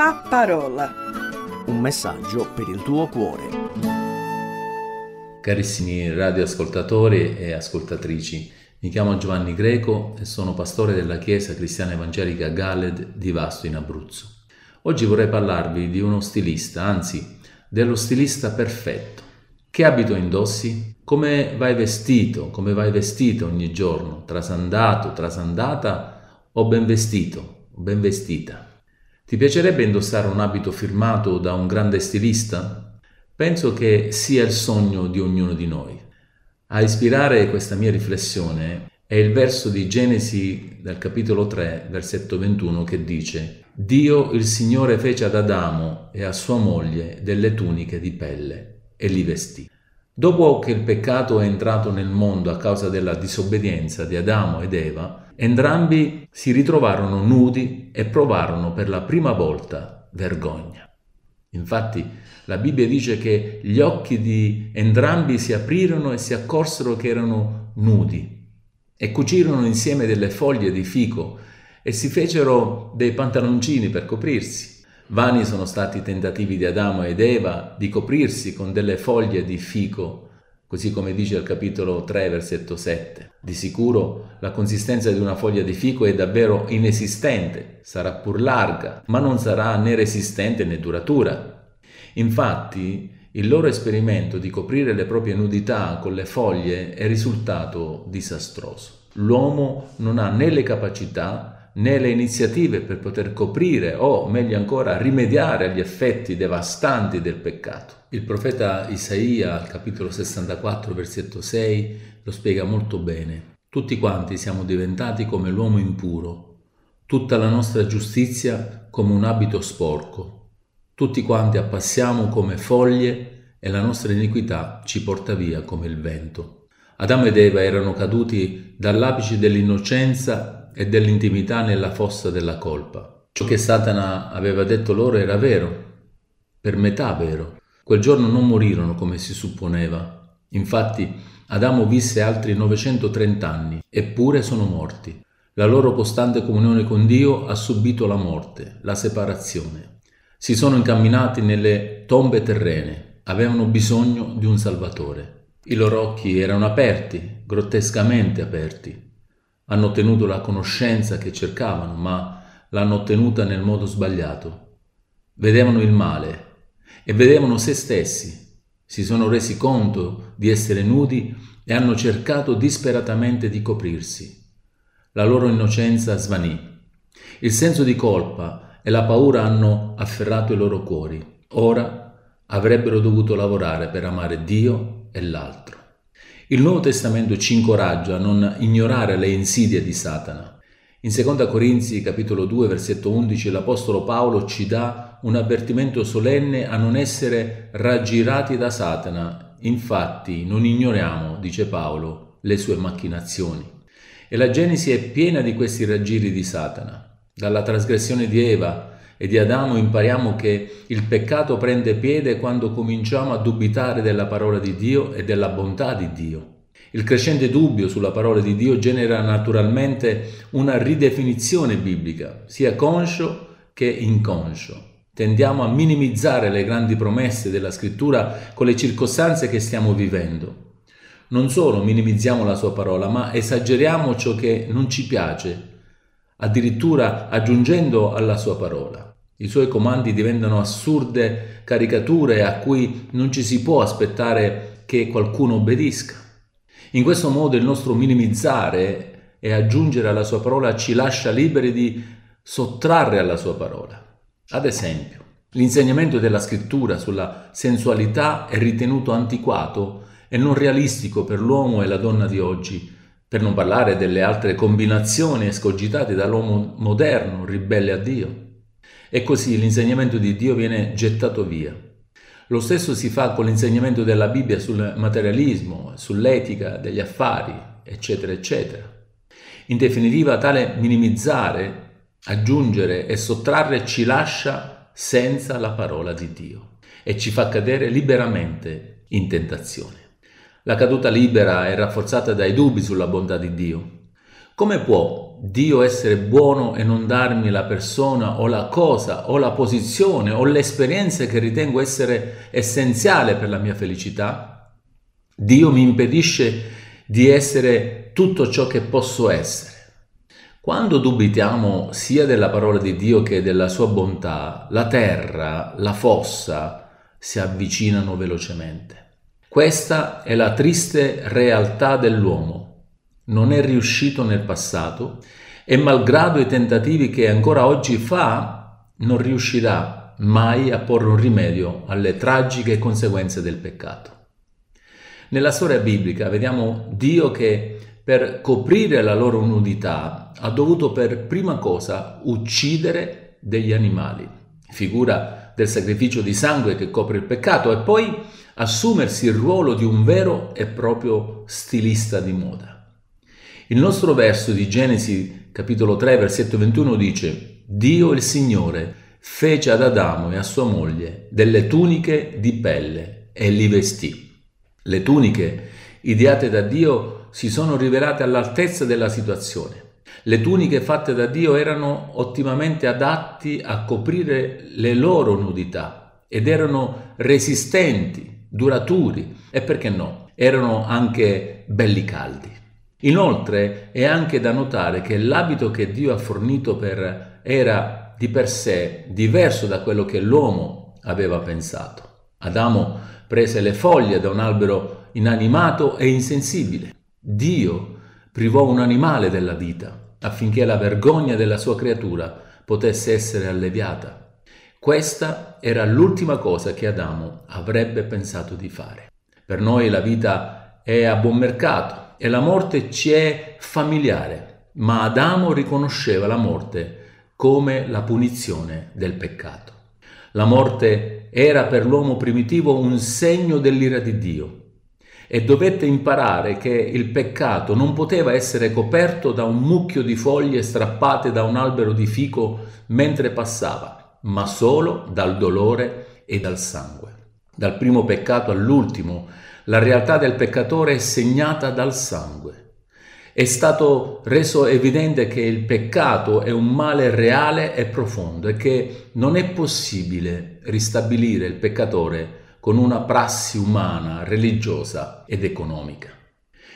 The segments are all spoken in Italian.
La parola. Un messaggio per il tuo cuore. Carissimi radioascoltatori e ascoltatrici, mi chiamo Giovanni Greco e sono pastore della Chiesa Cristiana Evangelica Galed di Vasto in Abruzzo. Oggi vorrei parlarvi di uno stilista, anzi dello stilista perfetto. Che abito indossi? Come vai vestito? Come vai vestito ogni giorno? Trasandato, trasandata o ben vestito ben vestita? Ti piacerebbe indossare un abito firmato da un grande stilista? Penso che sia il sogno di ognuno di noi. A ispirare questa mia riflessione è il verso di Genesi del capitolo 3, versetto 21 che dice Dio il Signore fece ad Adamo e a sua moglie delle tuniche di pelle e li vestì. Dopo che il peccato è entrato nel mondo a causa della disobbedienza di Adamo ed Eva, Entrambi si ritrovarono nudi e provarono per la prima volta vergogna. Infatti la Bibbia dice che gli occhi di entrambi si aprirono e si accorsero che erano nudi e cucirono insieme delle foglie di fico e si fecero dei pantaloncini per coprirsi. Vani sono stati i tentativi di Adamo ed Eva di coprirsi con delle foglie di fico così come dice al capitolo 3, versetto 7. Di sicuro la consistenza di una foglia di fico è davvero inesistente, sarà pur larga, ma non sarà né resistente né duratura. Infatti, il loro esperimento di coprire le proprie nudità con le foglie è risultato disastroso. L'uomo non ha né le capacità né le iniziative per poter coprire o, meglio ancora, rimediare agli effetti devastanti del peccato. Il profeta Isaia, al capitolo 64, versetto 6, lo spiega molto bene. Tutti quanti siamo diventati come l'uomo impuro, tutta la nostra giustizia come un abito sporco. Tutti quanti appassiamo come foglie e la nostra iniquità ci porta via come il vento. Adamo ed Eva erano caduti dall'apice dell'innocenza e dell'intimità nella fossa della colpa. Ciò che Satana aveva detto loro era vero, per metà vero. Quel giorno non morirono come si supponeva. Infatti Adamo visse altri 930 anni, eppure sono morti. La loro costante comunione con Dio ha subito la morte, la separazione. Si sono incamminati nelle tombe terrene, avevano bisogno di un Salvatore. I loro occhi erano aperti, grottescamente aperti, hanno ottenuto la conoscenza che cercavano, ma l'hanno ottenuta nel modo sbagliato. Vedevano il male e vedevano se stessi. Si sono resi conto di essere nudi e hanno cercato disperatamente di coprirsi. La loro innocenza svanì. Il senso di colpa e la paura hanno afferrato i loro cuori. Ora avrebbero dovuto lavorare per amare Dio e l'altro. Il Nuovo Testamento ci incoraggia a non ignorare le insidie di Satana. In 2 Corinzi capitolo 2 versetto 11 l'Apostolo Paolo ci dà un avvertimento solenne a non essere raggirati da Satana. Infatti non ignoriamo, dice Paolo, le sue macchinazioni. E la Genesi è piena di questi raggiri di Satana. Dalla trasgressione di Eva e di Adamo impariamo che il peccato prende piede quando cominciamo a dubitare della parola di Dio e della bontà di Dio. Il crescente dubbio sulla parola di Dio genera naturalmente una ridefinizione biblica, sia conscio che inconscio. Tendiamo a minimizzare le grandi promesse della scrittura con le circostanze che stiamo vivendo. Non solo minimizziamo la sua parola, ma esageriamo ciò che non ci piace, addirittura aggiungendo alla sua parola. I suoi comandi diventano assurde caricature a cui non ci si può aspettare che qualcuno obbedisca. In questo modo il nostro minimizzare e aggiungere alla sua parola ci lascia liberi di sottrarre alla sua parola. Ad esempio, l'insegnamento della scrittura sulla sensualità è ritenuto antiquato e non realistico per l'uomo e la donna di oggi, per non parlare delle altre combinazioni escogitate dall'uomo moderno, ribelle a Dio. E così l'insegnamento di Dio viene gettato via. Lo stesso si fa con l'insegnamento della Bibbia sul materialismo, sull'etica degli affari, eccetera, eccetera. In definitiva, tale minimizzare, aggiungere e sottrarre ci lascia senza la parola di Dio e ci fa cadere liberamente in tentazione. La caduta libera è rafforzata dai dubbi sulla bontà di Dio. Come può Dio essere buono e non darmi la persona o la cosa o la posizione o l'esperienza che ritengo essere essenziale per la mia felicità? Dio mi impedisce di essere tutto ciò che posso essere. Quando dubitiamo sia della parola di Dio che della sua bontà, la terra, la fossa si avvicinano velocemente. Questa è la triste realtà dell'uomo. Non è riuscito nel passato e malgrado i tentativi che ancora oggi fa, non riuscirà mai a porre un rimedio alle tragiche conseguenze del peccato. Nella storia biblica vediamo Dio che per coprire la loro nudità ha dovuto per prima cosa uccidere degli animali, figura del sacrificio di sangue che copre il peccato, e poi assumersi il ruolo di un vero e proprio stilista di moda. Il nostro verso di Genesi capitolo 3 versetto 21 dice Dio il Signore fece ad Adamo e a sua moglie delle tuniche di pelle e li vestì. Le tuniche ideate da Dio si sono rivelate all'altezza della situazione. Le tuniche fatte da Dio erano ottimamente adatti a coprire le loro nudità ed erano resistenti duraturi e perché no, erano anche belli caldi. Inoltre è anche da notare che l'abito che Dio ha fornito per era di per sé diverso da quello che l'uomo aveva pensato. Adamo prese le foglie da un albero inanimato e insensibile. Dio privò un animale della vita affinché la vergogna della sua creatura potesse essere alleviata. Questa era l'ultima cosa che Adamo avrebbe pensato di fare. Per noi la vita è a buon mercato e la morte ci è familiare, ma Adamo riconosceva la morte come la punizione del peccato. La morte era per l'uomo primitivo un segno dell'ira di Dio e dovette imparare che il peccato non poteva essere coperto da un mucchio di foglie strappate da un albero di fico mentre passava ma solo dal dolore e dal sangue. Dal primo peccato all'ultimo, la realtà del peccatore è segnata dal sangue. È stato reso evidente che il peccato è un male reale e profondo e che non è possibile ristabilire il peccatore con una prassi umana, religiosa ed economica.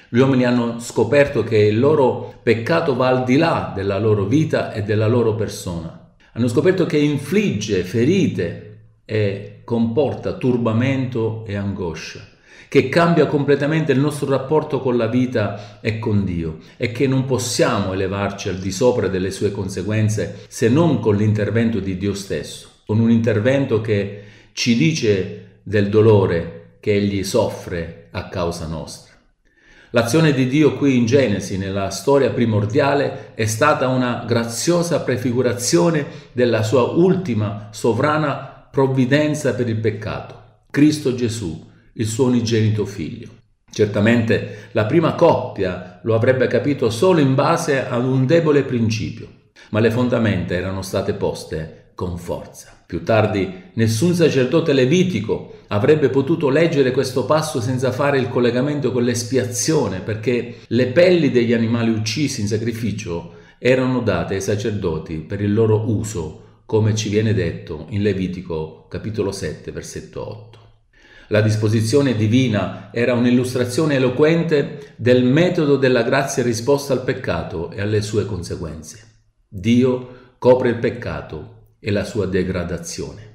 Gli uomini hanno scoperto che il loro peccato va al di là della loro vita e della loro persona hanno scoperto che infligge ferite e comporta turbamento e angoscia, che cambia completamente il nostro rapporto con la vita e con Dio e che non possiamo elevarci al di sopra delle sue conseguenze se non con l'intervento di Dio stesso, con un intervento che ci dice del dolore che Egli soffre a causa nostra. L'azione di Dio qui in Genesi, nella storia primordiale, è stata una graziosa prefigurazione della sua ultima sovrana provvidenza per il peccato, Cristo Gesù, il suo unigenito figlio. Certamente la prima coppia lo avrebbe capito solo in base ad un debole principio, ma le fondamenta erano state poste con forza. Più tardi nessun sacerdote levitico avrebbe potuto leggere questo passo senza fare il collegamento con l'espiazione, perché le pelli degli animali uccisi in sacrificio erano date ai sacerdoti per il loro uso, come ci viene detto in Levitico capitolo 7, versetto 8. La disposizione divina era un'illustrazione eloquente del metodo della grazia risposta al peccato e alle sue conseguenze. Dio copre il peccato e la sua degradazione.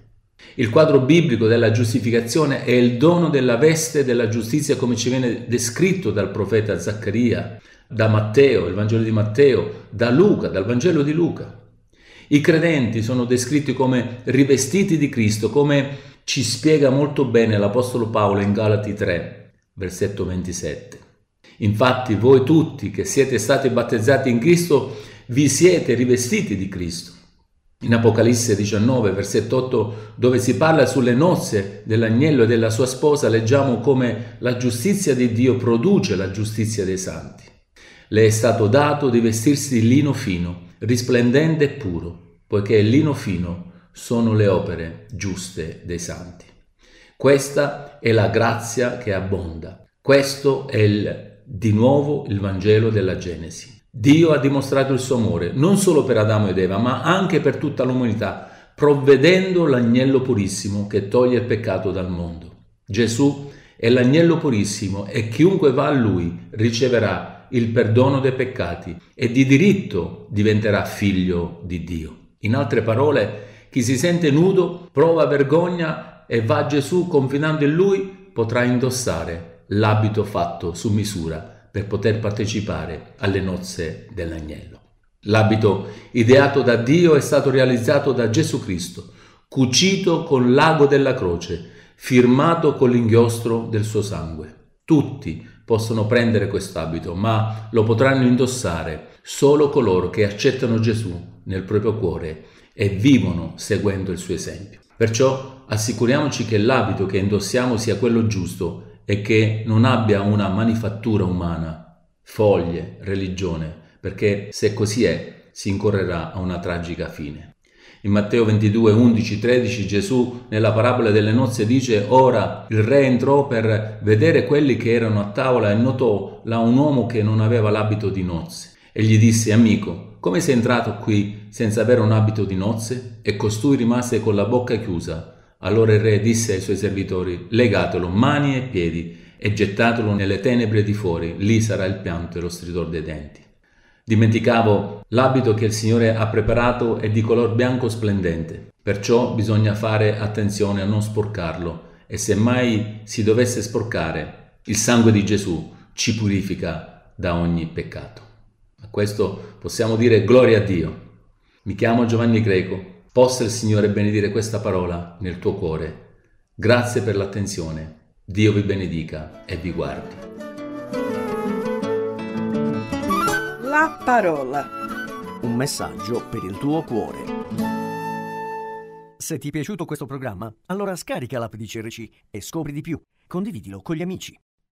Il quadro biblico della giustificazione è il dono della veste della giustizia come ci viene descritto dal profeta Zaccaria, da Matteo, il Vangelo di Matteo, da Luca, dal Vangelo di Luca. I credenti sono descritti come rivestiti di Cristo, come ci spiega molto bene l'Apostolo Paolo in Galati 3, versetto 27. Infatti voi tutti che siete stati battezzati in Cristo, vi siete rivestiti di Cristo. In Apocalisse 19, versetto 8, dove si parla sulle nozze dell'agnello e della sua sposa, leggiamo come la giustizia di Dio produce la giustizia dei santi. Le è stato dato di vestirsi di lino fino, risplendente e puro, poiché il lino fino sono le opere giuste dei santi. Questa è la grazia che abbonda. Questo è il, di nuovo il Vangelo della Genesi. Dio ha dimostrato il suo amore non solo per Adamo ed Eva, ma anche per tutta l'umanità, provvedendo l'agnello purissimo che toglie il peccato dal mondo. Gesù è l'agnello purissimo e chiunque va a lui riceverà il perdono dei peccati e di diritto diventerà figlio di Dio. In altre parole, chi si sente nudo prova vergogna e va a Gesù confidando in lui potrà indossare l'abito fatto su misura per poter partecipare alle nozze dell'agnello. L'abito ideato da Dio è stato realizzato da Gesù Cristo, cucito con l'ago della croce, firmato con l'inchiostro del suo sangue. Tutti possono prendere quest'abito, ma lo potranno indossare solo coloro che accettano Gesù nel proprio cuore e vivono seguendo il suo esempio. Perciò assicuriamoci che l'abito che indossiamo sia quello giusto e che non abbia una manifattura umana, foglie, religione, perché se così è si incorrerà a una tragica fine. In Matteo 22, 11, 13 Gesù nella parabola delle nozze dice ora il re entrò per vedere quelli che erano a tavola e notò là un uomo che non aveva l'abito di nozze e gli disse amico come sei entrato qui senza avere un abito di nozze? E costui rimase con la bocca chiusa. Allora il re disse ai suoi servitori legatelo mani e piedi e gettatelo nelle tenebre di fuori, lì sarà il pianto e lo stridor dei denti. Dimenticavo l'abito che il Signore ha preparato è di color bianco splendente, perciò bisogna fare attenzione a non sporcarlo e se mai si dovesse sporcare, il sangue di Gesù ci purifica da ogni peccato. Questo possiamo dire gloria a Dio. Mi chiamo Giovanni Greco, possa il Signore benedire questa parola nel tuo cuore. Grazie per l'attenzione. Dio vi benedica e vi guardi. La parola. Un messaggio per il tuo cuore. Se ti è piaciuto questo programma, allora scarica l'app di CRC e scopri di più. Condividilo con gli amici.